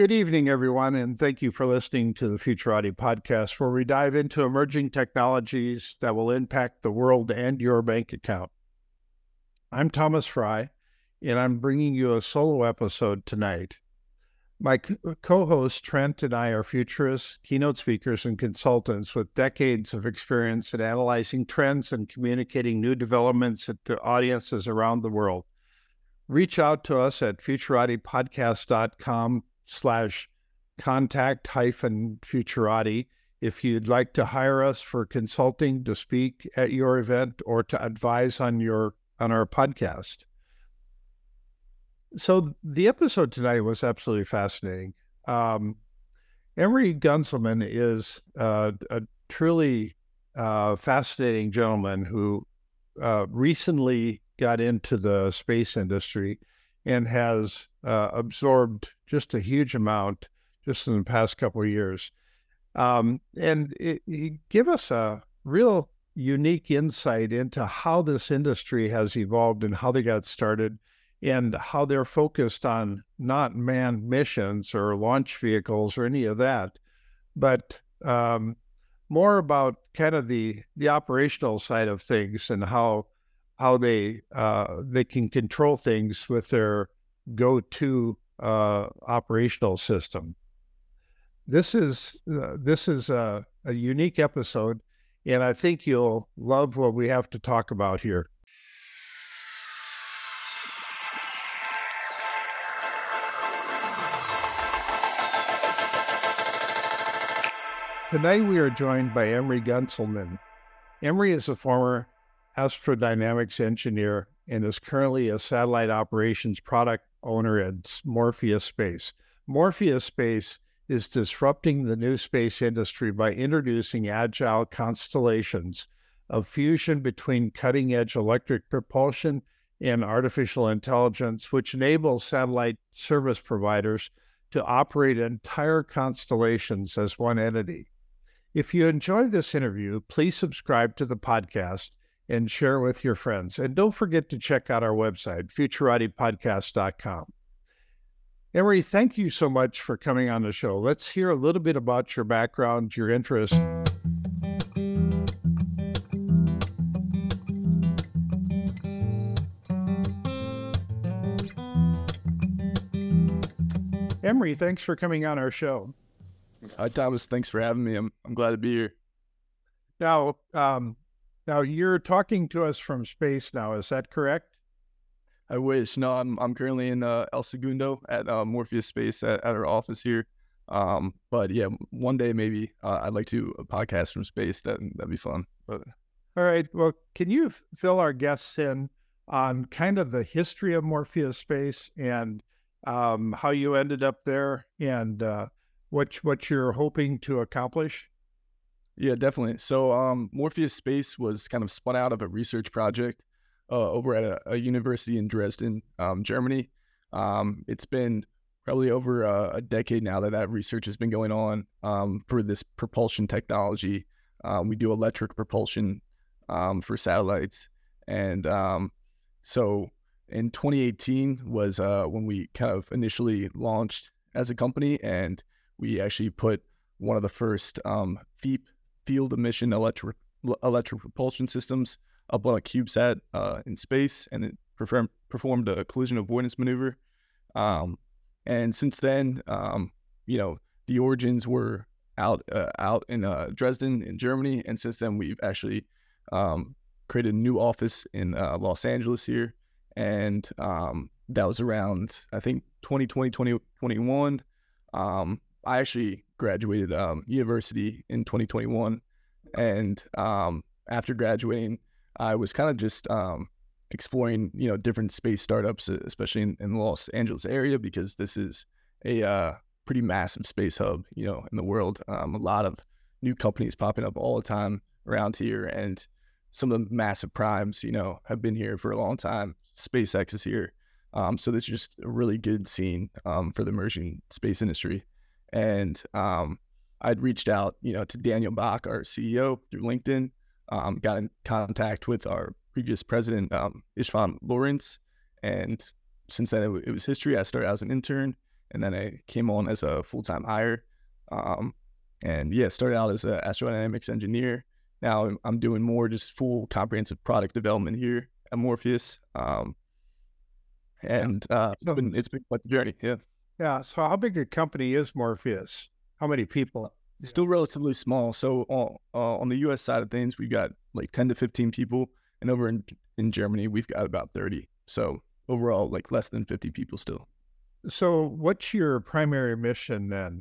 Good evening, everyone, and thank you for listening to the Futurati podcast, where we dive into emerging technologies that will impact the world and your bank account. I'm Thomas Frey, and I'm bringing you a solo episode tonight. My co uh, host Trent and I are futurists, keynote speakers, and consultants with decades of experience in analyzing trends and communicating new developments to audiences around the world. Reach out to us at futuratipodcast.com slash contact hyphen futurati if you'd like to hire us for consulting to speak at your event or to advise on your on our podcast. So the episode tonight was absolutely fascinating. Um, Emery Gunselman is uh, a truly uh, fascinating gentleman who uh, recently got into the space industry and has uh, absorbed just a huge amount just in the past couple of years. Um, and it, it give us a real unique insight into how this industry has evolved and how they got started and how they're focused on not manned missions or launch vehicles or any of that, but um, more about kind of the the operational side of things and how how they uh, they can control things with their go-to uh, operational system. This is uh, this is a, a unique episode, and I think you'll love what we have to talk about here. Tonight we are joined by Emery Gunselman. Emery is a former astrodynamics engineer and is currently a satellite operations product owner at Morpheus Space. Morpheus Space is disrupting the new space industry by introducing agile constellations of fusion between cutting edge electric propulsion and artificial intelligence, which enables satellite service providers to operate entire constellations as one entity. If you enjoyed this interview, please subscribe to the podcast and share with your friends. And don't forget to check out our website, futuratipodcast.com. Emery, thank you so much for coming on the show. Let's hear a little bit about your background, your interest. Emery, thanks for coming on our show. Hi, Thomas. Thanks for having me. I'm I'm glad to be here. Now, um, now you're talking to us from space now. Is that correct? I wish. No, I'm I'm currently in uh, El Segundo at uh, Morpheus Space at, at our office here. Um, but yeah, one day maybe uh, I'd like to a podcast from space. That that'd be fun. But all right. Well, can you fill our guests in on kind of the history of Morpheus Space and um, how you ended up there and uh, what what you're hoping to accomplish? Yeah, definitely. So um, Morpheus Space was kind of spun out of a research project uh, over at a, a, university in Dresden, um, Germany. Um, it's been probably over a, a, decade now that that research has been going on um, for this propulsion technology. Um, we do electric propulsion um, for satellites, and so in 2018 was uh, when we kind of initially launched as a company, and we actually put one of the first um, FEEP field emission electric electric propulsion systems up on a CubeSat uh, in space, and it perform, performed a collision avoidance maneuver. Um, and since then, um, you know, the origins were out uh, out in uh, Dresden in Germany, and since then we've actually um, created a new office in uh, Los Angeles here, and um, that was around I think 2020 2021. I actually graduated um, university in 2021, and um, after graduating, I was kind of just um, exploring, you know, different space startups, especially in, in the Los Angeles area, because this is a uh, pretty massive space hub, you know, in the world. Um, a lot of new companies popping up all the time around here, and some of the massive primes, you know, have been here for a long time. SpaceX is here. Um, so this is just a really good scene um, for the emerging space industry. And um, I'd reached out, you know, to Daniel Bock, our CEO, through LinkedIn. Um, got in contact with our previous president, um, Istvan Lorentz, and since then it, it, was history. I started as an intern, and then I came on as a full time hire. Um, and yeah, started out as an astrodynamics engineer. Now I'm, I'm doing more just full comprehensive product development here at Morpheus. Um, and uh, it's been it's been quite the journey. Yeah. Yeah. So how big a company is Morpheus? How many people? Still relatively small. So on, uh, on the U.S. side of things, we've got like 10 to 15 people, and over in in Germany, we've got about 30. So overall, like less than 50 people still. So what's your primary mission then?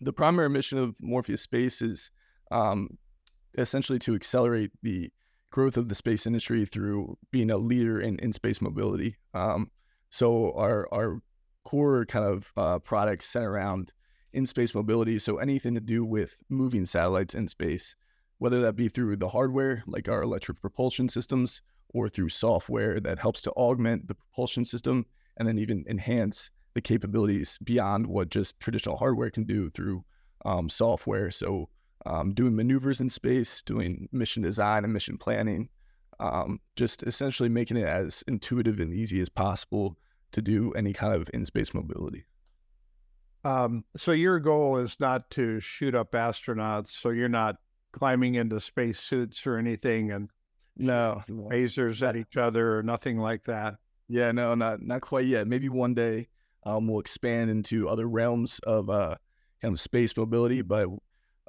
The primary mission of Morpheus Space is um, essentially to accelerate the growth of the space industry through being a leader in, in space mobility. Um, so our our core kind of uh, products center around in space mobility. So anything to do with moving satellites in space, whether that be through the hardware like our electric propulsion systems, or through software that helps to augment the propulsion system and then even enhance the capabilities beyond what just traditional hardware can do through um, software. So um, doing maneuvers in space, doing mission design and mission planning, um, just essentially making it as intuitive and easy as possible to do any kind of in space mobility. Um, so your goal is not to shoot up astronauts. So you're not climbing into space suits or anything and no lasers at each other or nothing like that. Yeah, no, not not quite yet. Maybe one day um, we'll expand into other realms of uh, kind of space mobility, but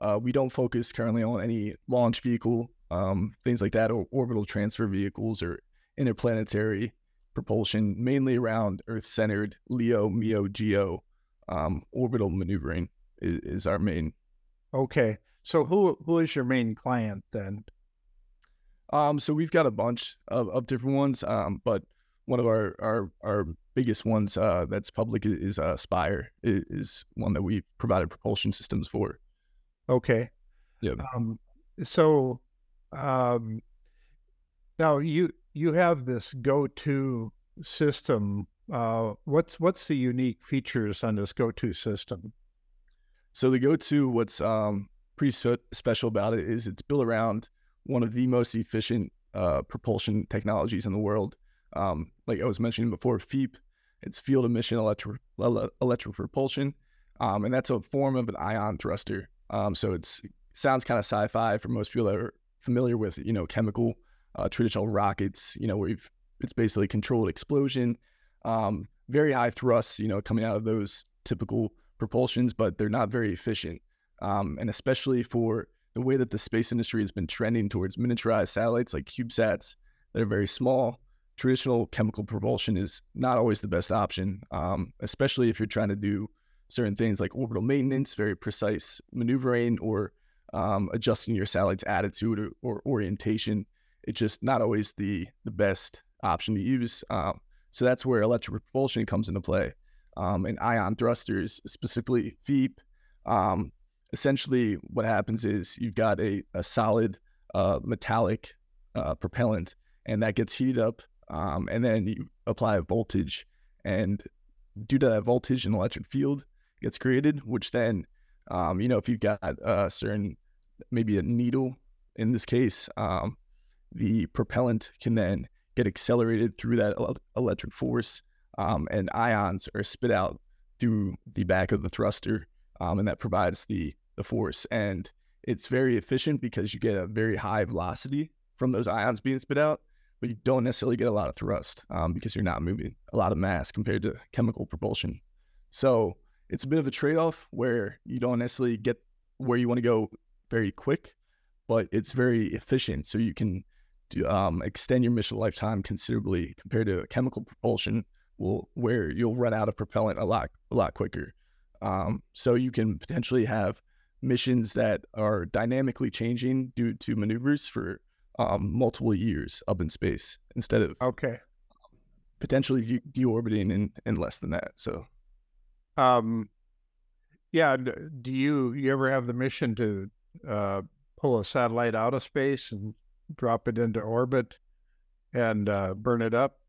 uh, we don't focus currently on any launch vehicle, um, things like that, or orbital transfer vehicles or interplanetary propulsion, mainly around Earth-centered LEO, MEO, GEO um, orbital maneuvering is, is our main. Okay, so who who is your main client then? Um, so we've got a bunch of, of different ones, um, but one of our our, our biggest ones uh, that's public is uh, Spire is, is one that we provided propulsion systems for. Okay. Yeah. Um, so um, now you you have this go-to system. Uh, what's what's the unique features on this go-to system? So the go-to, what's um, pretty so special about it is it's built around one of the most efficient uh, propulsion technologies in the world. Um, like I was mentioning before, FEEP, it's field emission electric electric propulsion, um, and that's a form of an ion thruster. Um, so it sounds kind of sci-fi for most people that are familiar with you know chemical uh, traditional rockets. You know where it's basically controlled explosion, um, very high thrusts. You know coming out of those typical propulsions, but they're not very efficient, um, and especially for the way that the space industry has been trending towards miniaturized satellites like CubeSats that are very small, traditional chemical propulsion is not always the best option, um, especially if you're trying to do certain things like orbital maintenance, very precise maneuvering, or um, adjusting your satellite's attitude or, or, orientation. It's just not always the the best option to use. Um, so that's where electric propulsion comes into play. Um, and ion thrusters, specifically FEEP, um, essentially what happens is you've got a, a solid uh, metallic uh, propellant and that gets heated up um, and then you apply a voltage and due to that voltage an electric field gets created which then um, you know if you've got a certain maybe a needle in this case um, the propellant can then get accelerated through that electric force um, and ions are spit out through the back of the thruster um, and that provides the the force. And it's very efficient because you get a very high velocity from those ions being spit out, but you don't necessarily get a lot of thrust um, because you're not moving a lot of mass compared to chemical propulsion. So it's a bit of a trade off where you don't necessarily get where you want to go very quick, but it's very efficient. So you can do, um, extend your mission lifetime considerably compared to chemical propulsion, will, where you'll run out of propellant a lot a lot quicker. Um, so you can potentially have missions that are dynamically changing due to maneuvers for um, multiple years up in space instead of okay potentially de- deorbiting in, in less than that. So, um, yeah. Do you you ever have the mission to uh, pull a satellite out of space and drop it into orbit and uh, burn it up?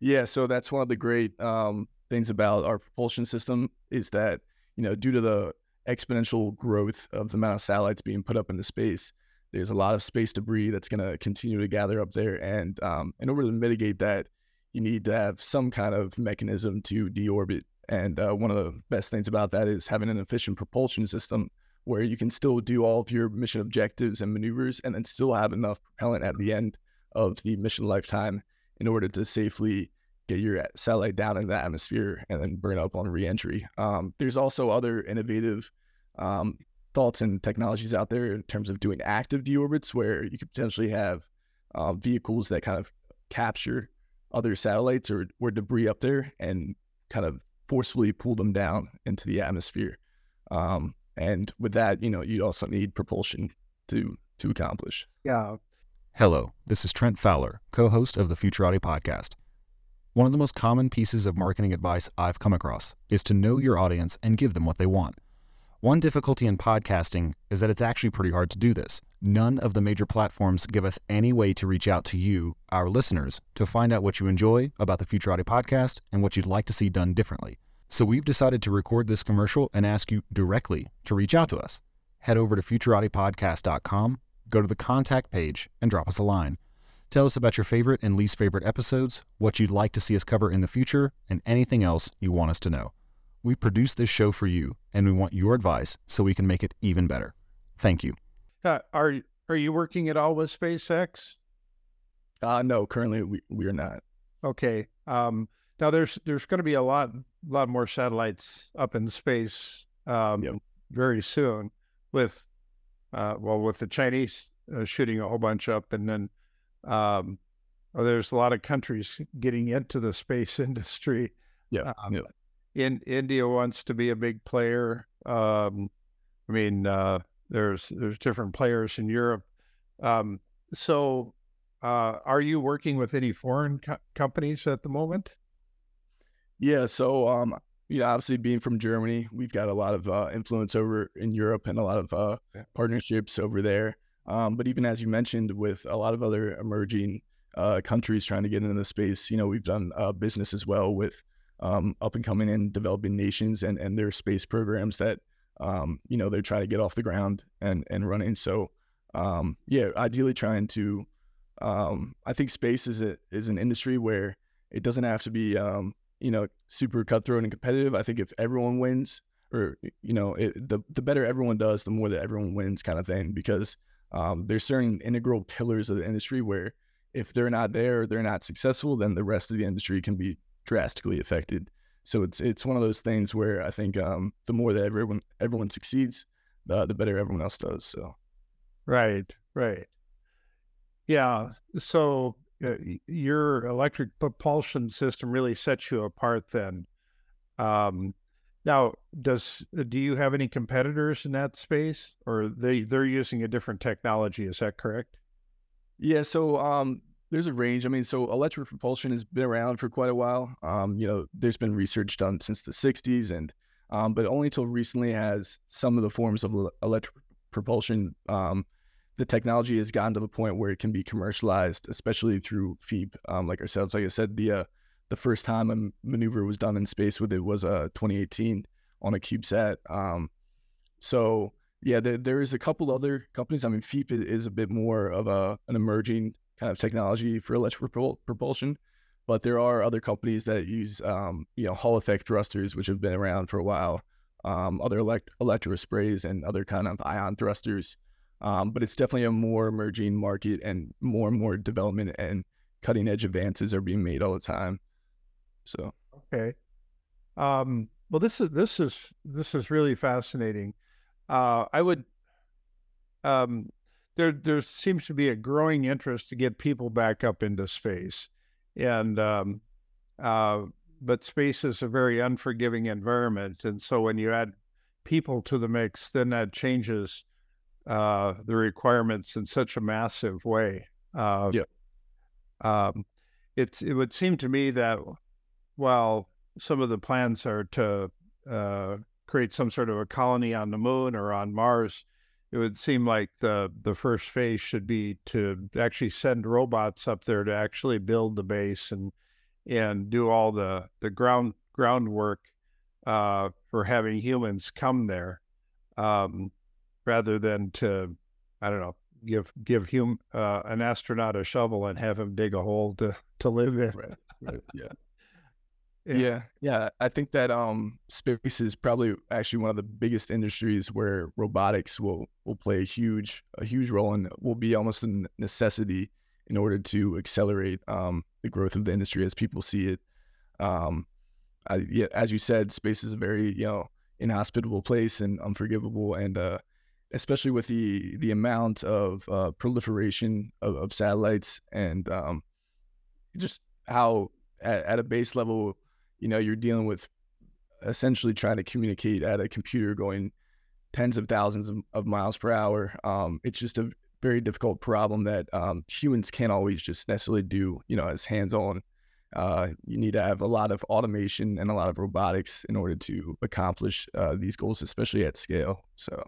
Yeah. So that's one of the great um, things about our propulsion system is that you know due to the exponential growth of the amount of satellites being put up into space, there's a lot of space debris that's going to continue to gather up there. And um, in order to mitigate that, you need to have some kind of mechanism to deorbit. And uh, one of the best things about that is having an efficient propulsion system where you can still do all of your mission objectives and maneuvers and then still have enough propellant at the end of the mission lifetime in order to safely get your satellite down in the atmosphere and then burn up on reentry. Um, there's also other innovative um, thoughts and technologies out there in terms of doing active deorbits where you could potentially have uh, vehicles that kind of capture other satellites or, or debris up there and kind of forcefully pull them down into the atmosphere. Um, and with that, you know, you also need propulsion to to accomplish. Yeah. Hello, this is Trent Fowler, co-host of the Futurati podcast. One of the most common pieces of marketing advice I've come across is to know your audience and give them what they want. One difficulty in podcasting is that it's actually pretty hard to do this. None of the major platforms give us any way to reach out to you, our listeners, to find out what you enjoy about the Futurati podcast and what you'd like to see done differently. So we've decided to record this commercial and ask you directly to reach out to us. Head over to futuratipodcast.com, go to the contact page, and drop us a line. Tell us about your favorite and least favorite episodes, what you'd like to see us cover in the future, and anything else you want us to know. We produce this show for you, and we want your advice so we can make it even better. Thank you. Uh, are are you working at all with SpaceX? Uh, no, currently we, we are not. Okay. Um, now there's there's going to be a lot lot more satellites up in space um, yep. very soon with uh, well with the Chinese uh, shooting a whole bunch up, and then um, oh, there's a lot of countries getting into the space industry. Yeah. Um, yep in India wants to be a big player. Um, I mean, uh, there's there's different players in Europe. Um, so, uh, are you working with any foreign co- companies at the moment? Yeah. So, um, you know, obviously being from Germany, we've got a lot of uh, influence over in Europe and a lot of uh, partnerships over there. Um, but even as you mentioned, with a lot of other emerging uh, countries trying to get into the space, you know, we've done uh, business as well with um, up and coming and developing nations and, and their space programs that um, you know they're trying to get off the ground and and running. So um, yeah, ideally trying to. Um, I think space is a, is an industry where it doesn't have to be um, you know super cutthroat and competitive. I think if everyone wins, or you know, it, the the better everyone does, the more that everyone wins, kind of thing. Because um, there's certain integral pillars of the industry where if they're not there, they're not successful, then the rest of the industry can be drastically affected. So it's it's one of those things where I think um, the more that everyone everyone succeeds, the the better everyone else does. So, right, right, yeah. So uh, your electric propulsion system really sets you apart. Then, um, now does do you have any competitors in that space, or they they're using a different technology? Is that correct? Yeah. So um, there's a range. I mean, so electric propulsion has been around for quite a while. Um, you know, there's been research done since the 60s, and um, but only until recently has some of the forms of electric propulsion. Um, the technology has gotten to the point where it can be commercialized, especially through FEEP, um, like ourselves. Like I said, the uh, the first time a maneuver was done in space with it was uh, 2018 on a CubeSat. Um, so yeah, there, there is a couple other companies. I mean, FEEP is a bit more of a an emerging kind of technology for electric propul- propulsion. But there are other companies that use, um, you know, Hall effect thrusters, which have been around for a while, um, other elect- sprays, and other kind of ion thrusters. Um, but it's definitely a more emerging market and more and more development and cutting edge advances are being made all the time. So okay, um, well this is this is this is really fascinating. Uh, I would um, there there seems to be a growing interest to get people back up into space, and um, uh, but space is a very unforgiving environment, and so when you add people to the mix, then that changes uh, the requirements in such a massive way. Uh, yeah. Um, it's it would seem to me that while some of the plans are to uh, create some sort of a colony on the moon or on Mars, it would seem like the the first phase should be to actually send robots up there to actually build the base and and do all the the ground groundwork uh, for having humans come there, um, rather than to I don't know give give hum uh, an astronaut a shovel and have him dig a hole to to live in. Right. yeah. Yeah, yeah. I think that um, space is probably actually one of the biggest industries where robotics will will play a huge a huge role and will be almost a necessity in order to accelerate um, the growth of the industry as people see it. Um, I, yeah, as you said, space is a very you know inhospitable place and unforgivable, and uh, especially with the the amount of uh, proliferation of, of, satellites and um, just how at, at a base level you know, you're dealing with essentially trying to communicate at a computer going tens of thousands of, of miles per hour. Um, it's just a very difficult problem that um, humans can't always just necessarily do, you know, as hands on. Uh, you need to have a lot of automation and a lot of robotics in order to accomplish uh, these goals, especially at scale. So,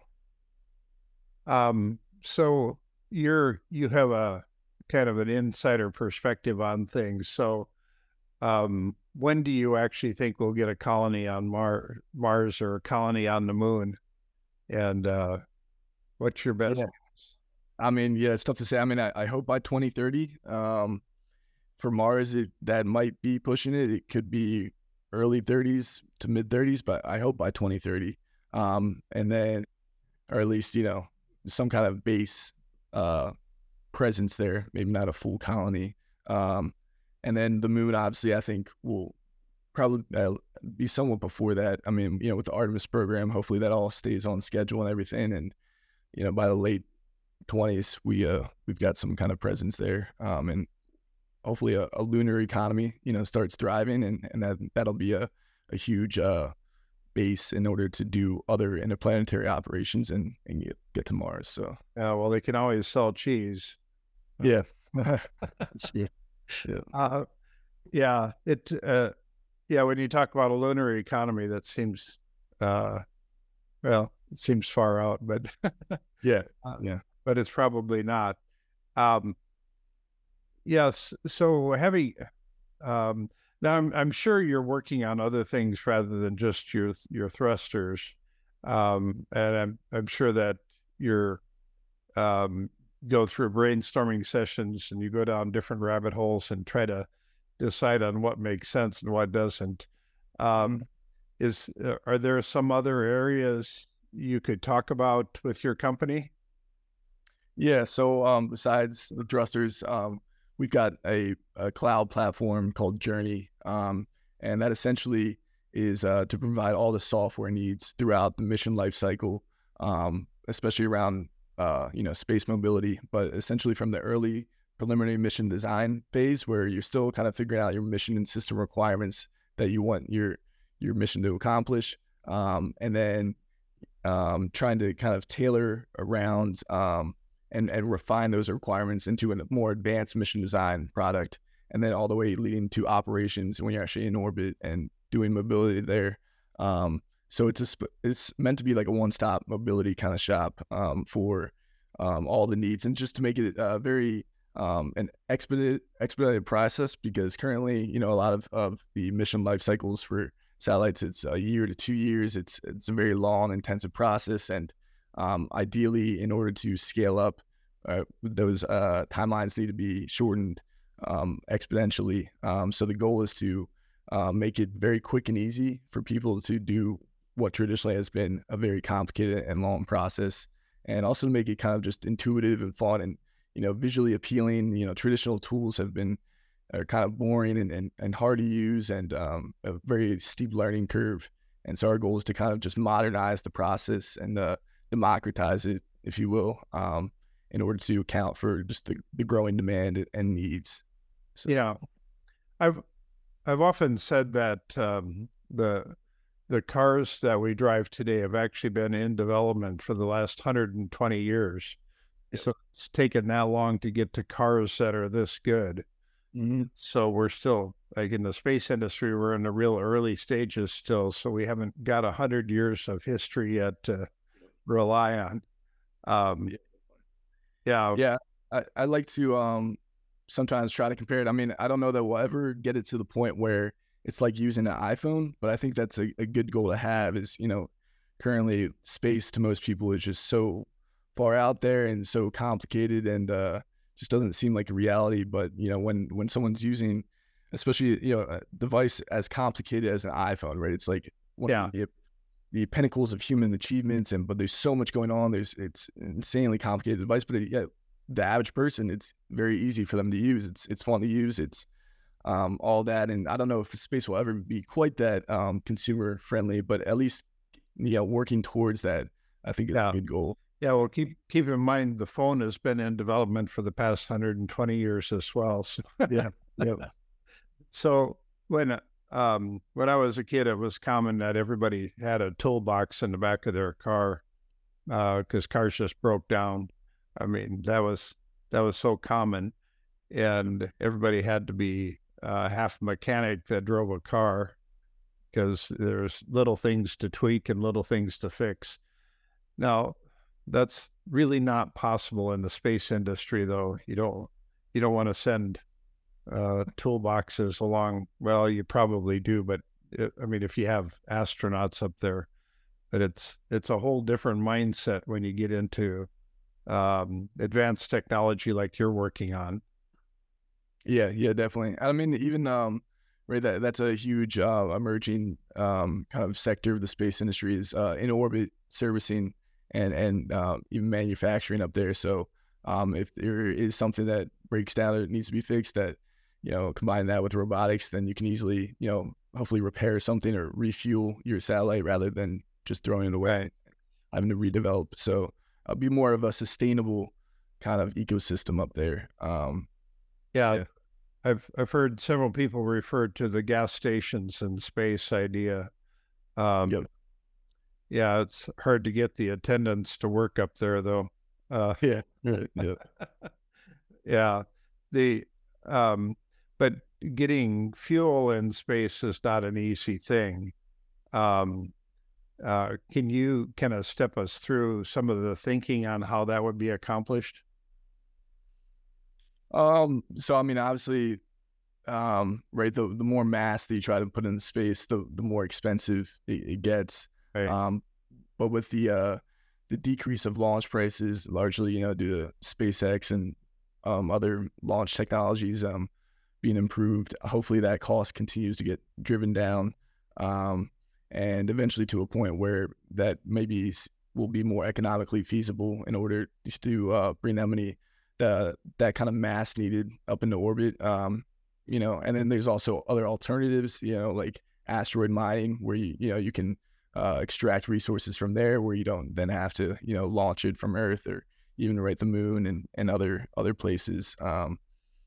um, so you're you have a kind of an insider perspective on things. So, um, when do you actually think we'll get a colony on Mar- Mars or a colony on the moon? And uh, what's your best? Yeah. I mean, yeah, it's tough to say. I mean, I, I hope by 2030. Um, for Mars, it, that might be pushing it. It could be early 30s to mid 30s, but I hope by 2030. Um, and then, or at least, you know, some kind of base uh, presence there, maybe not a full colony. Um, and then the moon, obviously, I think will probably uh, be somewhat before that. I mean, you know, with the Artemis program, hopefully that all stays on schedule and everything. And you know, by the late twenties, we uh we've got some kind of presence there, um, and hopefully a, a, lunar economy, you know, starts thriving, and and that that'll be a a huge uh base in order to do other interplanetary operations and and get, get to Mars. So yeah, well, they can always sell cheese. Yeah. Yeah. Uh, yeah. It, uh, yeah. When you talk about a lunar economy, that seems, uh, well, it seems far out, but yeah. Uh, yeah. But it's probably not. Um, yes. So heavy, um, now I'm, I'm sure you're working on other things rather than just your, your thrusters. Um, and I'm, I'm sure that you're, um, go through brainstorming sessions and you go down different rabbit holes and try to decide on what makes sense and what doesn't. Um, is uh, are there some other areas you could talk about with your company? Yeah. So um, besides the thrusters, um, we've got a, a, cloud platform called Journey, um, and that essentially is uh, to provide all the software needs throughout the mission lifecycle, um, especially around uh, you know, space mobility, but essentially from the early preliminary mission design phase where you're still kind of figuring out your mission and system requirements that you want your your mission to accomplish, um, and then um, trying to kind of tailor around um, and and refine those requirements into a more advanced mission design product, and then all the way leading to operations when you're actually in orbit and doing mobility there. Um, so it's a it's meant to be like a one stop mobility kind of shop um, for um, all the needs and just to make it uh, very um, an expedited expedited process because currently you know a lot of, of the mission life cycles for satellites it's a year to two years it's it's a very long intensive process and um, ideally in order to scale up uh, those uh, timelines need to be shortened um, exponentially. Um, so the goal is to uh, make it very quick and easy for people to do what traditionally has been a very complicated and long process and also to make it kind of just intuitive and fun and you know visually appealing. You know traditional tools have been are uh, kind of boring and, and, and hard to use and um, a very steep learning curve. And so our goal is to kind of just modernize the process and uh, democratize it if you will um, in order to account for just the, the growing demand and needs so. you know i've i've often said that um, the the cars that we drive today have actually been in development for the last 120 years. So it's taken that long to get to cars that are this good. Mm-hmm. So we're still like in the space industry, we're in the real early stages still. So we haven't got a hundred years of history yet to rely on. Um, yeah, yeah. I, I like to um, sometimes try to compare it. I mean, I don't know that we'll ever get it to the point where it's like using an iPhone, but I think that's a, a good goal to have is, you know, currently space to most people is just so far out there and so complicated and uh, just doesn't seem like a reality. But, you know, when, when someone's using especially you know a device as complicated as an iPhone, right? It's like one Yeah. the, the pinnacles of human achievements, and but there's so much going on. There's it's insanely complicated device, but it, yeah, the average person, it's very easy for them to use. It's it's fun to use. It's um, all that, and I don't know if space will ever be quite that um, consumer friendly, but at least you know working towards that, I think is Yeah. a good goal. Yeah, well, keep keep in mind the phone has been in development for the past 120 years as well. So, Yeah. Yep. so when um, when I was a kid, it was common that everybody had a toolbox in the back of their car because cars just broke down. I mean, that was that was so common, and everybody had to be uh, half mechanic that drove a car because there's little things to tweak and little things to fix. Now, that's really not possible in the space industry, though. You don't you don't want to send uh, toolboxes along. Well, you probably do, but it, I mean, if you have astronauts up there, but it's it's a whole different mindset when you get into um, advanced technology like you're working on. Yeah, yeah, definitely. I mean, even um, right, that that's a huge uh, emerging um, kind of sector of the space industry is uh, in orbit servicing and and uh, even manufacturing up there. So, um, if there is something that breaks down or needs to be fixed, that you know, combine that with robotics, then you can easily, you know, hopefully repair something or refuel your satellite rather than just throwing it away, having to redevelop. So, it'll be more of a sustainable kind of ecosystem up there. Um, Yeah, Yeah. I've I've heard several people refer to the gas stations in space idea. Um, Yep. Yeah, it's hard to get the attendants to work up there, though. Uh, yeah, yeah. yeah, the um, but getting fuel in space is not an easy thing. Um, uh, can you kind of step us through some of the thinking on how that would be accomplished? Um, so I mean, obviously, um, right, the the more mass that you try to put in space, the the more expensive it, it gets. Right. Um, but with the uh the decrease of launch prices, largely, you know, due to SpaceX and um other launch technologies um being improved, hopefully that cost continues to get driven down. Um, and eventually to a point where that maybe will be more economically feasible in order to uh, bring that many the that kind of mass needed up into orbit. Um, you know, and then there's also other alternatives, you know, like asteroid mining, where you you know you can uh, extract resources from there, where you don't then have to you know launch it from Earth or even right the moon and and other other places. Um,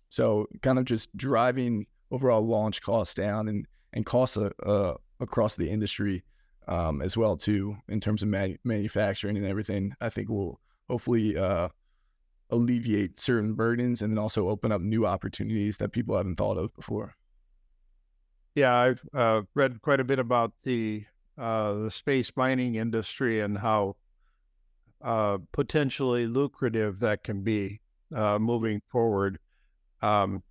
so kind of just driving overall launch costs down and and costs uh, uh, across the industry um, as well too in terms of ma- manufacturing and everything. I think will hopefully uh, alleviate certain burdens and then also open up new opportunities that people haven't thought of before. Yeah, I've uh, read quite a bit about the uh, the space mining industry and how uh, potentially lucrative that can be uh, moving forward, um,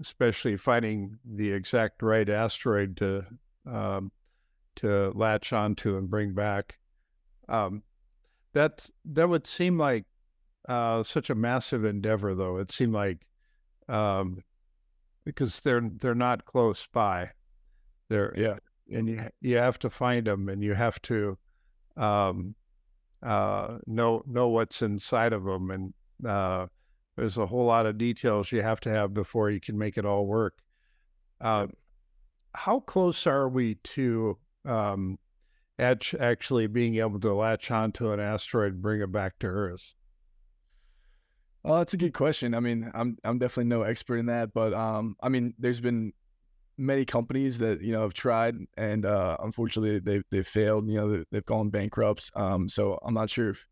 especially finding the exact right asteroid to um, to latch onto and bring back. Um, that that would seem like uh, such a massive endeavor, though. It seemed like um, because they're they're not close by. They're Yeah. and you you have to find them, and you have to um, uh, know know what's inside of them, and uh, there's a whole lot of details you have to have before you can make it all work. Uh, how close are we to um, act- actually being able to latch onto an asteroid and bring it back to Earth? Well, that's a good question. I mean, I'm I'm definitely no expert in that, but um, I mean, there's been many companies that you know have tried, and uh, unfortunately, they've they've failed. You know, they- they've gone bankrupt. Um, so I'm not sure if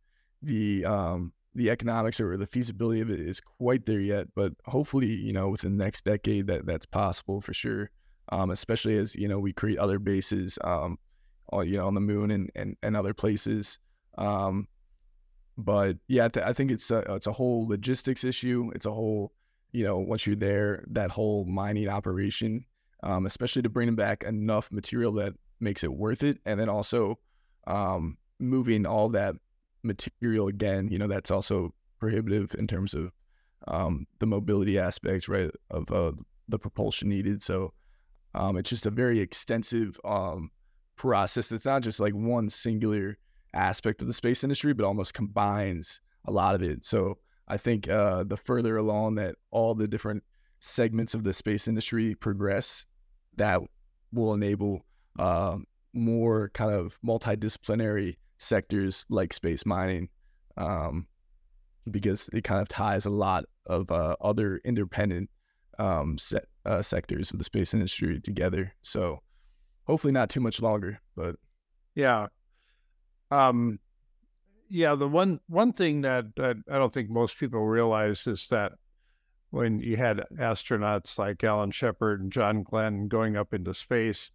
the um the economics or the feasibility of it is quite there yet, but hopefully, you know, within the next decade, that that's possible for sure. Um, especially as you know, we create other bases, um, you know, on the moon and and, and other places. Um, but yeah, I, th- I think it's a, it's a whole logistics issue. It's a whole, you know, once you're there, that whole mining operation, um, especially to bring back enough material that makes it worth it, and then also um, moving all that material again. You know, that's also prohibitive in terms of um, the mobility aspects, right, of uh, the propulsion needed. So um, it's just a very extensive um, process. that's not just like one singular aspect of the space industry, but almost combines a lot of it. So I think uh, the further along that all the different segments of the space industry progress, that will enable uh, more kind of multidisciplinary sectors like space mining, um, because it kind of ties a lot of uh, other independent um, se- uh, sectors of the space industry together. So hopefully not too much longer, but yeah. Um, yeah, the one one thing that, that I don't think most people realize is that when you had astronauts like Alan Shepard and John Glenn going up into space,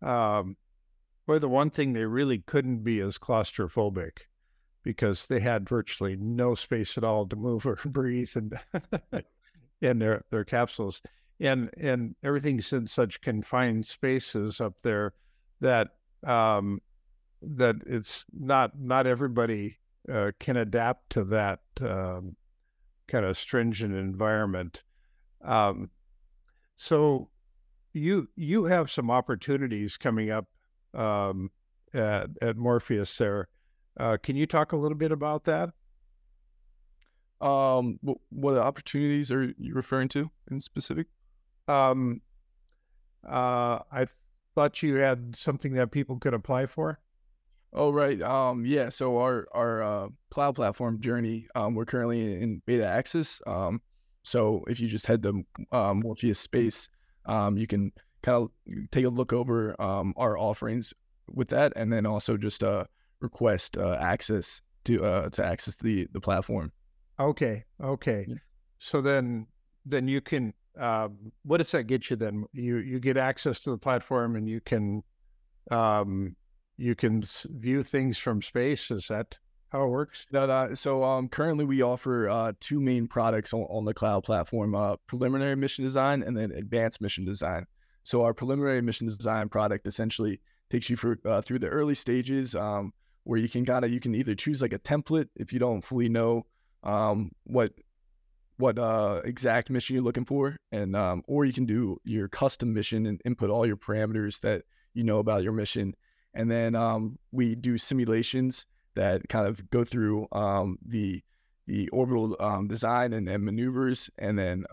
um, boy, the one thing they really couldn't be is claustrophobic because they had virtually no space at all to move or breathe and in their, their capsules. And and everything's in such confined spaces up there that um, that it's not not everybody uh, can adapt to that um, kind of stringent environment. Um, so you you have some opportunities coming up um, at, at Morpheus there. Uh, can you talk a little bit about that? Um, what, what opportunities are you referring to in specific? Um, uh, I thought you had something that people could apply for. Oh right, um, yeah. So our our uh, cloud platform journey, um, we're currently in beta access. Um, so if you just head to um, Morpheus Space, um, you can kind of take a look over um, our offerings with that, and then also just uh, request uh, access to uh, to access the the platform. Okay, okay. Yeah. So then then you can um, what does that get you then? You you get access to the platform and you can um, you can view things from space. Is that how it works? No, no, so um, currently we offer uh, two main products on, on the cloud platform: uh, preliminary mission design and then advanced mission design. So our preliminary mission design product essentially takes you for, uh, through the early stages, um, where you can kind of you can either choose like a template if you don't fully know um, what what uh, exact mission you're looking for, and um, or you can do your custom mission and input all your parameters that you know about your mission, and then um, we do simulations that kind of go through um, the the orbital um, design and, and maneuvers, and then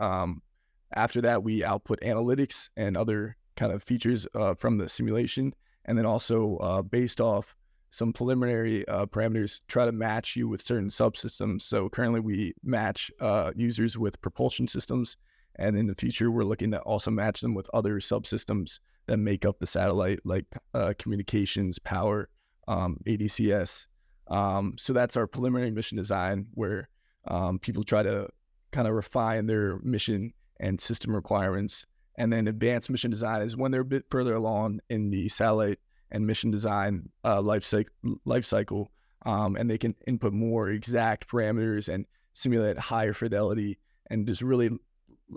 after that we output analytics and other kind of features uh, from the simulation, and then also uh, based off some preliminary uh, parameters, try to match you with certain subsystems. So currently we match uh, users with propulsion systems, and in the future we're looking to also match them with other subsystems that make up the satellite, like uh, communications, power, um, ADCS. Um, so that's our preliminary mission design, where um, people try to kind of refine their mission and system requirements. And then advanced mission design is when they're a bit further along in the satellite and mission design uh, life, cycle, life cycle, um, and they can input more exact parameters and simulate higher fidelity and just really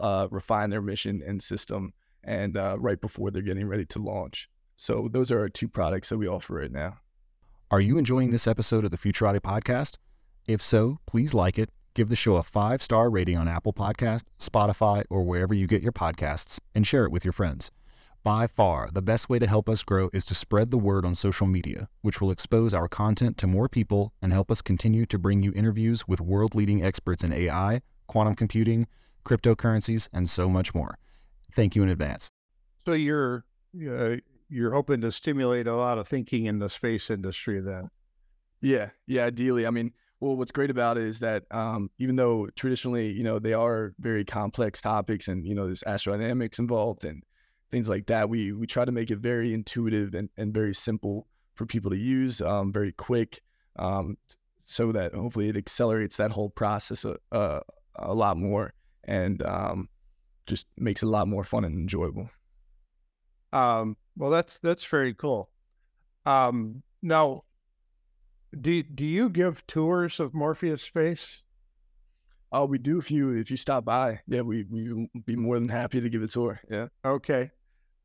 uh, refine their mission and system. And uh, right before they're getting ready to launch. So those are our two products that we offer right now. Are you enjoying this episode of the Futurati podcast? If so, please like it, give the show a five star rating on Apple Podcast, Spotify, or wherever you get your podcasts, and share it with your friends. By far, the best way to help us grow is to spread the word on social media, which will expose our content to more people and help us continue to bring you interviews with world leading experts in AI, quantum computing, cryptocurrencies, and so much more. Thank you in advance. So you're uh, you're hoping to stimulate a lot of thinking in the space industry then. Yeah, yeah, ideally. I mean, well, what's great about it is that um, even though traditionally, you know, they are very complex topics and, you know, there's astrodynamics involved and things like that, we we try to make it very intuitive and, and very simple for people to use, um, very quick, um, so that hopefully it accelerates that whole process a, a, a lot more and um, just makes it a lot more fun and enjoyable. Um, well, that's that's very cool. Um, now, do do you give tours of Morpheus space? Oh, we do if you if you stop by. Yeah, we we be more than happy to give a tour. Yeah. Okay.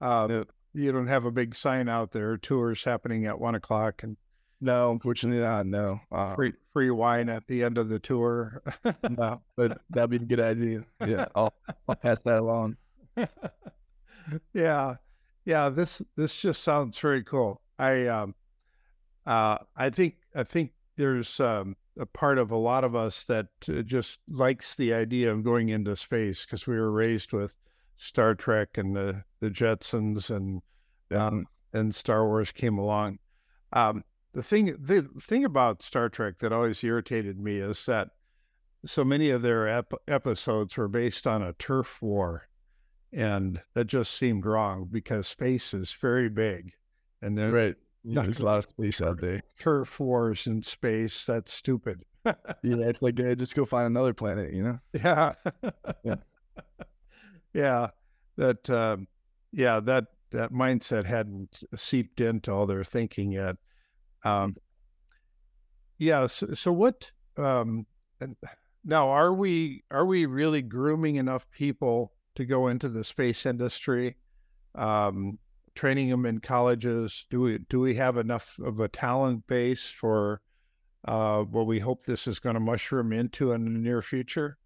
Um, Yeah. You don't have a big sign out there. Tours happening at one o'clock and No, unfortunately not. No. Uh, free free wine at the end of the tour. no, but that'd be a good idea. Yeah, I'll I'll pass that along. yeah, yeah. This this just sounds very cool. I um, uh, I think I think there's um, a part of a lot of us that uh, just likes the idea of going into space because we were raised with Star Trek and the the Jetsons and um, and Star Wars came along. Um, the thing the thing about Star Trek that always irritated me is that so many of their ep- episodes were based on a turf war, and that just seemed wrong because space is very big, and then right. Yeah, there's a lot of space out there. Turf wars in space. That's stupid. yeah, it's like uh, just go find another planet, you know? Yeah. yeah. Yeah. That um, yeah, that that mindset hadn't seeped into all their thinking yet. Um, yeah. So, so what? Um, and now, are we are we really grooming enough people to go into the space industry? Um, training them in colleges? Do we do we have enough of a talent base for uh, what we hope this is going to mushroom into in the near future?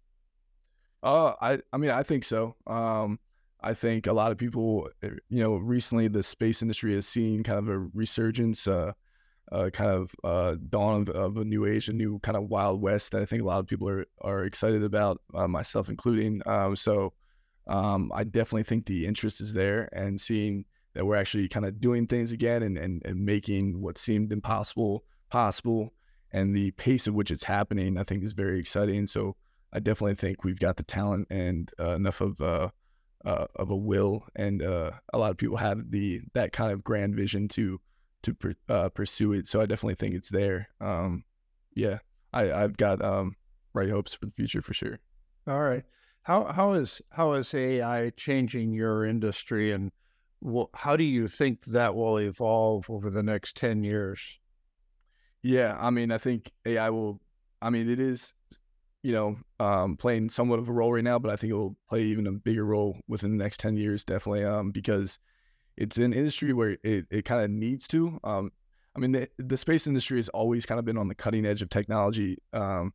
Uh, I I mean I think so. Um, I think a lot of people, eh, you know, recently the space industry has seen kind of a resurgence, uh, uh, kind of uh, dawn of, of, a new age, a new kind of wild west that I think a lot of people are are excited about, uh, myself including. Um, so um, I definitely think the interest is there, and seeing that we're actually kind of doing things again and, and, and making what seemed impossible possible. And the pace at which it's happening, I think, is very exciting. So I definitely think we've got the talent and uh, enough of uh, uh, of a will, and uh, a lot of people have the that kind of grand vision to to uh, pursue it. So I definitely think it's there. Um, yeah, I, I've got um, bright hopes for the future for sure. All right. How how is how is AI changing your industry and well, how do you think that will evolve over the next 10 years? Yeah, I mean, I think AI will, I mean, it is, you know, um, playing somewhat of a role right now, but I think it will play even a bigger role within the next 10 years, definitely, um, because it's an industry where it, it kind of needs to. Um, I mean, the, the space industry has always kind of been on the cutting edge of technology um,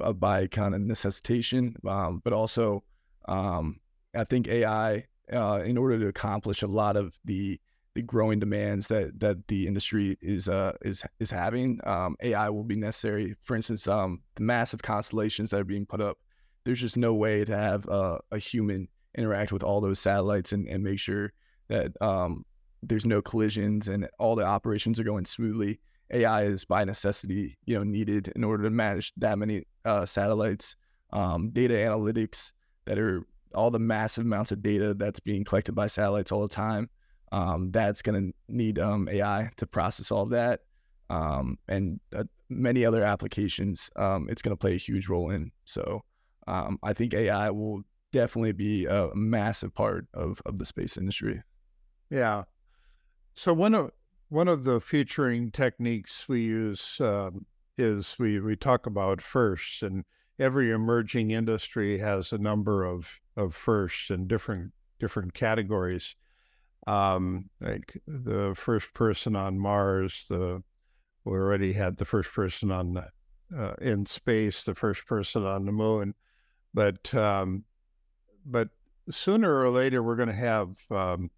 uh, by kind of necessitation, um, but also um, I think AI uh, in order to accomplish a lot of the the growing demands that that the industry is uh, is is having. Um, AI will be necessary. For instance, um, the massive constellations that are being put up. There's just no way to have uh, a human interact with all those satellites and, and make sure that um, there's no collisions and all the operations are going smoothly. AI is by necessity, you know, needed in order to manage that many uh, satellites. Um, data analytics that are all the massive amounts of data that's being collected by satellites all the time. Um, that's going to need um, AI to process all of that, um, and uh, many other applications. Um, it's going to play a huge role in. So um, I think AI will definitely be a massive part of of the space industry. Yeah. So one of one of the featuring techniques we use um, is we we talk about first and every emerging industry has a number of of firsts in different different categories. Um, like the first person on Mars, the we already had the first person on the, uh, in space, the first person on the moon, but um, but sooner or later we're going to have um,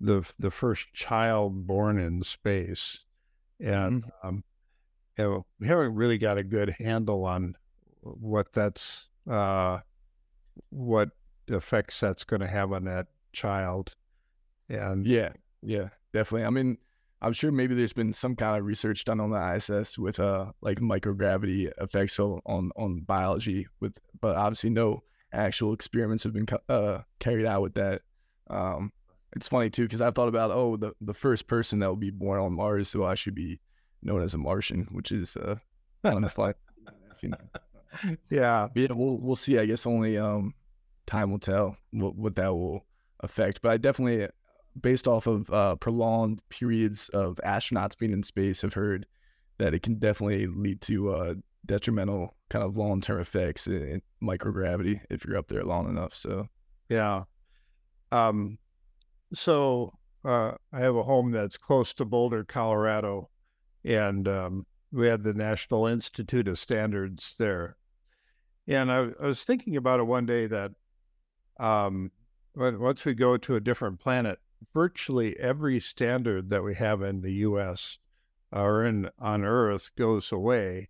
the the first child born in space, and mm-hmm. um, you know, we haven't really got a good handle on what that's uh, what effects that's going to have on that child. And yeah, yeah, definitely. I mean, I'm sure maybe there's been some kind of research done on the ISS with uh like microgravity effects on on biology with, but obviously no actual experiments have been uh, carried out with that. Um, it's funny too because I've thought about oh the the first person that will be born on Mars will actually be known as a Martian, which is uh kind of fun. Yeah, yeah, we'll we'll see. I guess only um time will tell what, what that will affect. But I definitely, based off of uh, prolonged periods of astronauts being in space, have heard that it can definitely lead to uh, detrimental kind of long term effects in, in, microgravity if you're up there long enough. So, yeah. Um, so uh, I have a home that's close to Boulder, Colorado, and um, we had the National Institute of Standards there. And I, I was thinking about it one day that um, once we go to a different planet, virtually every standard that we have in the U.S. or in on Earth goes away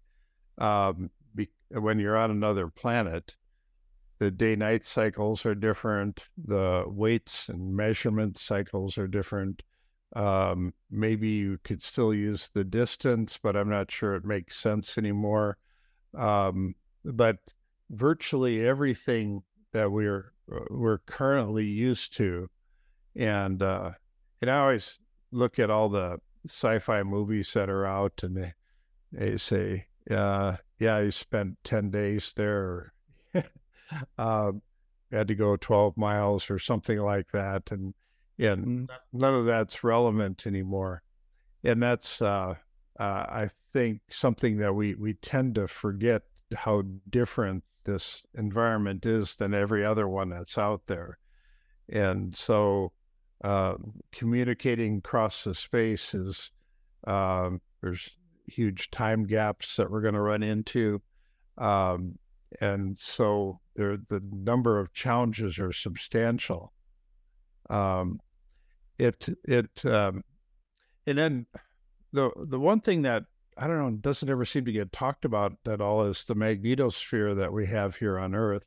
um, be, when you're on another planet. The day-night cycles are different. The weights and measurement cycles are different. Um, maybe you could still use the distance, but I'm not sure it makes sense anymore. Um, but virtually everything that we're uh, we're currently used to, and uh, and I always look at all the sci-fi movies that are out, and they, they say, uh, "Yeah, you spent ten days there." uh, had to go 12 miles or something like that and and mm. none of that's relevant anymore and that's uh, uh, i think something that we we tend to forget how different this environment is than every other one that's out there and so uh, communicating across the space is um, there's huge time gaps that we're going to run into um, and so there the number of challenges are substantial. Um, it it um, and then the the one thing that I don't know doesn't ever seem to get talked about at all is the magnetosphere that we have here on Earth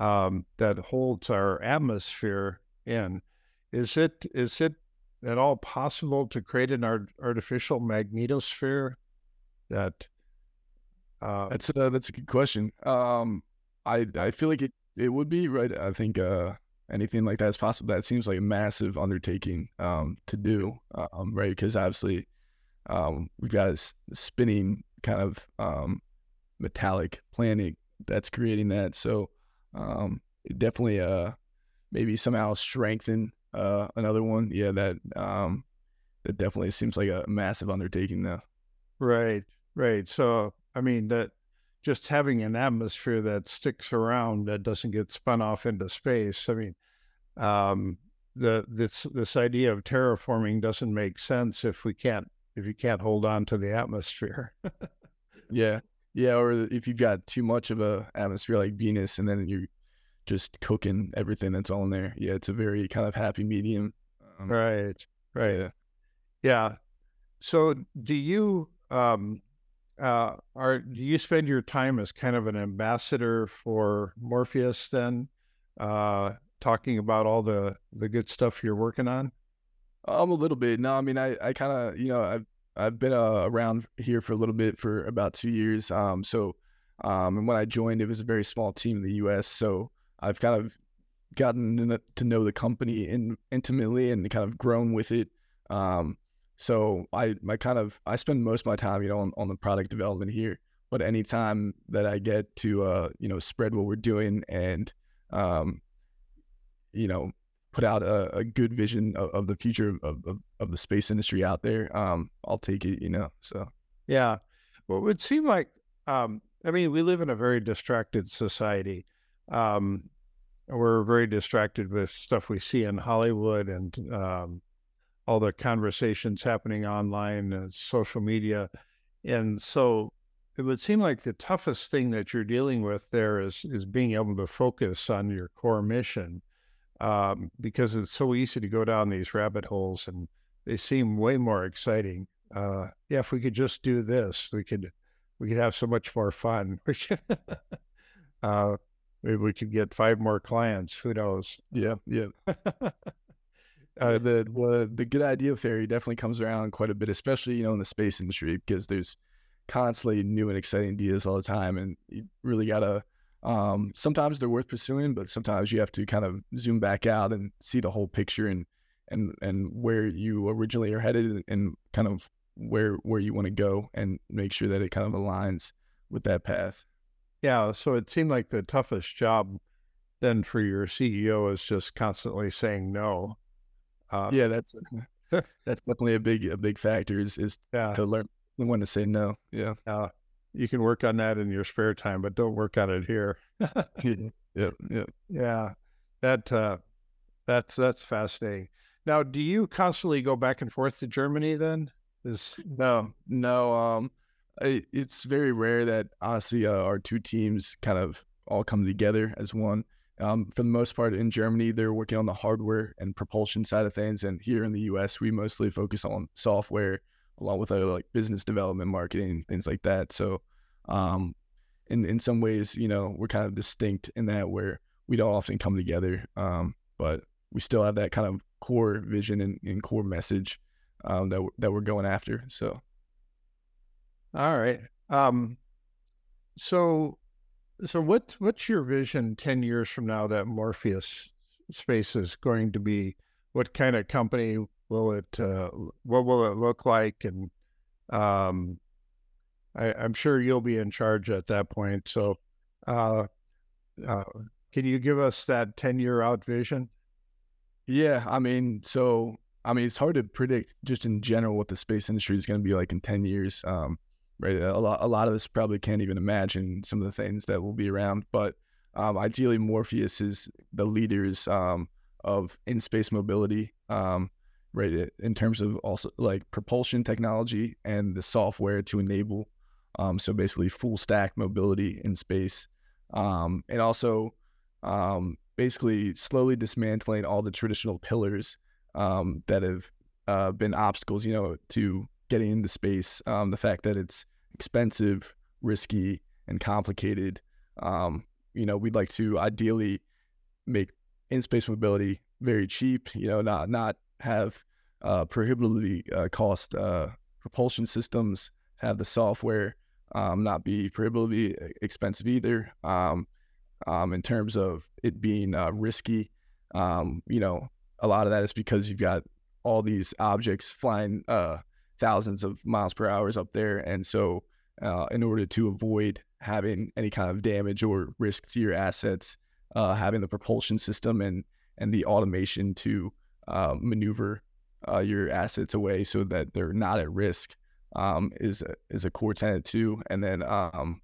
um, that holds our atmosphere in. Is it is it at all possible to create an art, artificial magnetosphere that uh, that's a, that's a good question. Um, I I feel like it it would be right. I think uh, anything like that is possible. That seems like a massive undertaking um, to do, um, right? Because obviously, um, we've got this spinning kind of um, metallic planet that's creating that. So um, definitely, uh, maybe somehow strengthen uh, another one. Yeah, that um, that definitely seems like a massive undertaking, though. Right, right. So I mean, that just having an atmosphere that sticks around that doesn't get spun off into space. I mean, um, the this this idea of terraforming doesn't make sense if we can't if you can't hold on to the atmosphere. yeah, yeah, or if you've got too much of a atmosphere like Venus, and then you're just cooking everything that's all in there. Yeah, it's a very kind of happy medium. Um, right, right, yeah. yeah. So, do you um, uh, are do you spend your time as kind of an ambassador for Morpheus then, uh, talking about all the the good stuff you're working on? I'm a little bit. No, I mean, I, I kind of, you know, I've I've been uh, around here for a little bit for about two years. Um, so, um, and when I joined, it was a very small team in the U.S. So I've kind of gotten to know the company in, intimately and kind of grown with it. Um, so I my kind of I spend most of my time, you know, on, on the product development here. But anytime that I get to uh, you know, spread what we're doing and um, you know, put out a, a good vision of, of the future of, of, of, the space industry out there, um, I'll take it, you know. So yeah. Well it would seem like um, I mean, we live in a very distracted society. Um, we're very distracted with stuff we see in Hollywood and um, all the conversations happening online and social media. And so it would seem like the toughest thing that you're dealing with there is is being able to focus on your core mission um, because it's so easy to go down these rabbit holes and they seem way more exciting. Uh, yeah, if we could just do this, we could we could have so much more fun. uh, maybe we could get five more clients. Who knows? Yeah, yeah. uh, the, the the good idea fairy definitely comes around quite a bit, especially you know in the space industry because there's constantly new and exciting ideas all the time, and you really gotta. Um, sometimes they're worth pursuing, but sometimes you have to kind of zoom back out and see the whole picture and and and where you originally are headed and kind of where where you want to go and make sure that it kind of aligns with that path. Yeah, so it seemed like the toughest job then for your CEO is just constantly saying no. Uh, yeah, that's that's definitely a big a big factor is is yeah. to learn when to say no. Yeah. Uh, you can work on that in your spare time, but don't work on it here. yeah, yeah, yeah. That uh, that's that's fascinating. Now, do you constantly go back and forth to Germany? Then is no, no. Um, I, it's very rare that honestly uh, our two teams kind of all come together as one. um, for the most part in Germany, they're working on the hardware and propulsion side of things, and here in the U.S., we mostly focus on software, along with other like business development, marketing, things like that. So, um, in in some ways, you know, we're kind of distinct in that where we don't often come together, um, but we still have that kind of core vision and, and core message um, that that we're going after. So, all right. Um, so, so what what's your vision ten years from now that Morpheus Space is going to be? What kind of company will it? Uh, what will it look like? And um, I, am sure you'll be in charge at that point. So, uh, uh, can you give us that ten year out vision? Yeah, I mean, so I mean, it's hard to predict just in general what the space industry is going to be like in ten years. Um, right, a lot, a lot of us probably can't even imagine some of the things that will be around. But um, ideally, Morpheus is the leaders um, of in space mobility. Um, right, in terms of also like propulsion technology and the software to enable. Um, so basically, full stack mobility in space, um, and also um, basically slowly dismantling all the traditional pillars um, that have uh, been obstacles, you know, to getting into space. Um, the fact that it's expensive, risky, and complicated. Um, you know, we'd like to ideally make in-space mobility very cheap. You know, not not have uh, prohibitively uh, cost uh, propulsion systems, have the software um, not be prohibitively expensive either. Um, um, in terms of it being uh, risky. Um, you know, a lot of that is because you've got all these objects flying uh, thousands of miles per hour up there, and so uh, in order to avoid having any kind of damage or risk to your assets, uh, having the propulsion system and and the automation to uh, maneuver uh, your assets away so that they're not at risk um, is a, is a core tenet too. And then um,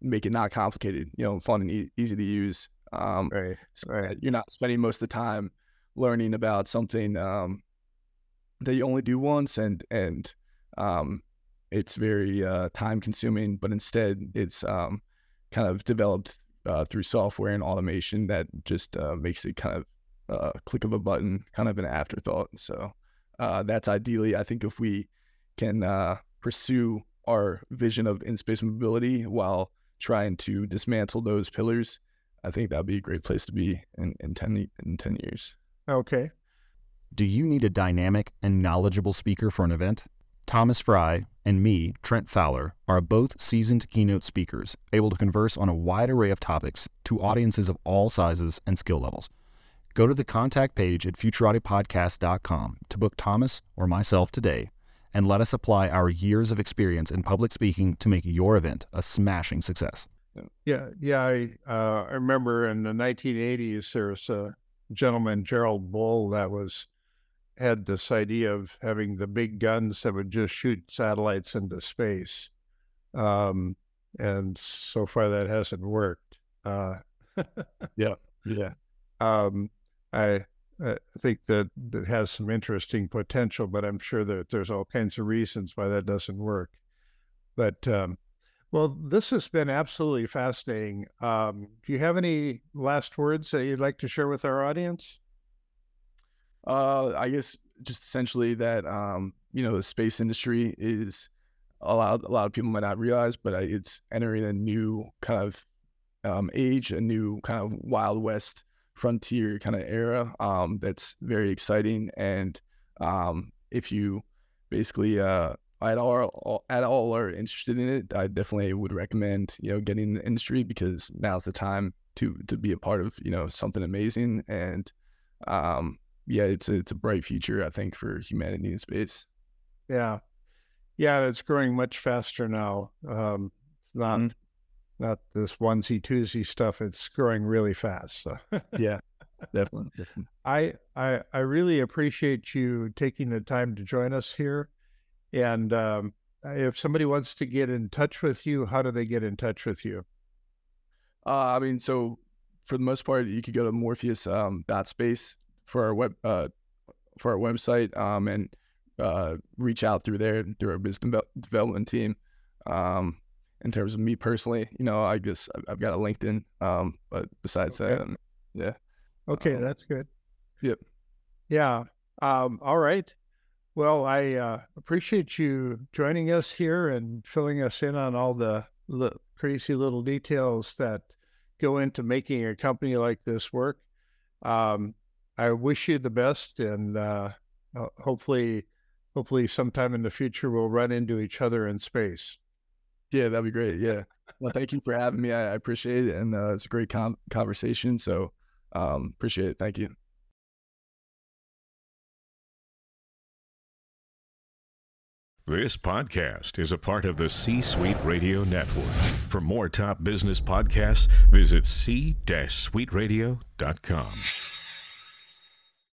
make it not complicated, you know, fun and e- easy to use. Um, right. So right. You're not spending most of the time learning about something um, that you only do once, and and um, it's very uh, time consuming. But instead, it's um, kind of developed uh, through software and automation that just uh, makes it kind of uh, click of a button, kind of an afterthought. So uh, that's ideally, I think, if we can uh, pursue our vision of in space mobility while trying to dismantle those pillars, I think that'd be a great place to be in, in 10, in 10 years. Okay. Do you need a dynamic and knowledgeable speaker for an event? Thomas Frey and me, Trent Fowler, are both seasoned keynote speakers, able to converse on a wide array of topics to audiences of all sizes and skill levels. Go to the contact page at futuratipodcast.com to book Thomas or myself today and let us apply our years of experience in public speaking to make your event a smashing success. Yeah, yeah. I, uh, I remember in the 1980s there was a gentleman, Gerald Bull, that was had this idea of having the big guns that would just shoot satellites into space, um, and so far that hasn't worked. Uh, yeah, yeah. Um, I I think that that has some interesting potential, but I'm sure that there's all kinds of reasons why that doesn't work. But um, well, this has been absolutely fascinating. Um, do you have any last words that you'd like to share with our audience? Uh, I guess just essentially that um, you know the space industry is a lot. A lot of people might not realize, but it's entering a new kind of um, age, a new kind of wild west frontier kind of era um, that's very exciting. And um, if you basically uh, at all at all are interested in it, I definitely would recommend you know getting in the industry because now's the time to to be a part of you know something amazing. And um, yeah, it's a, it's a bright future I think for humanity in space. Yeah, yeah, it's growing much faster now. Um, it's not mm-hmm not this onesie twosie stuff. It's growing really fast. So. yeah, definitely, definitely. I, I I really appreciate you taking the time to join us here. And um, if somebody wants to get in touch with you, how do they get in touch with you? Uh, I mean, so for the most part, you could go to Morpheus um, dot space for our web uh, for our website um, and uh, reach out through there through our business development team. Um, in terms of me personally. You know, I guess I've got a LinkedIn, um, but besides okay. that, um, Yeah. Okay, Um, that's good. Yep. Yeah. Um, all right. Well, I uh, appreciate you joining us here and filling us in on all the li- crazy little details that go into making a company like this work. Um, I wish you the best, and uh, hopefully, hopefully, sometime in the future we'll run into each other in space. Yeah, that'd be great. Yeah. Well, thank you for having me. I, appreciate it, and uh, it's a great con- conversation. So, um, appreciate it. Thank you. This podcast is a part of the C Suite Radio Network. For more top business podcasts, visit c-suiteradio.com.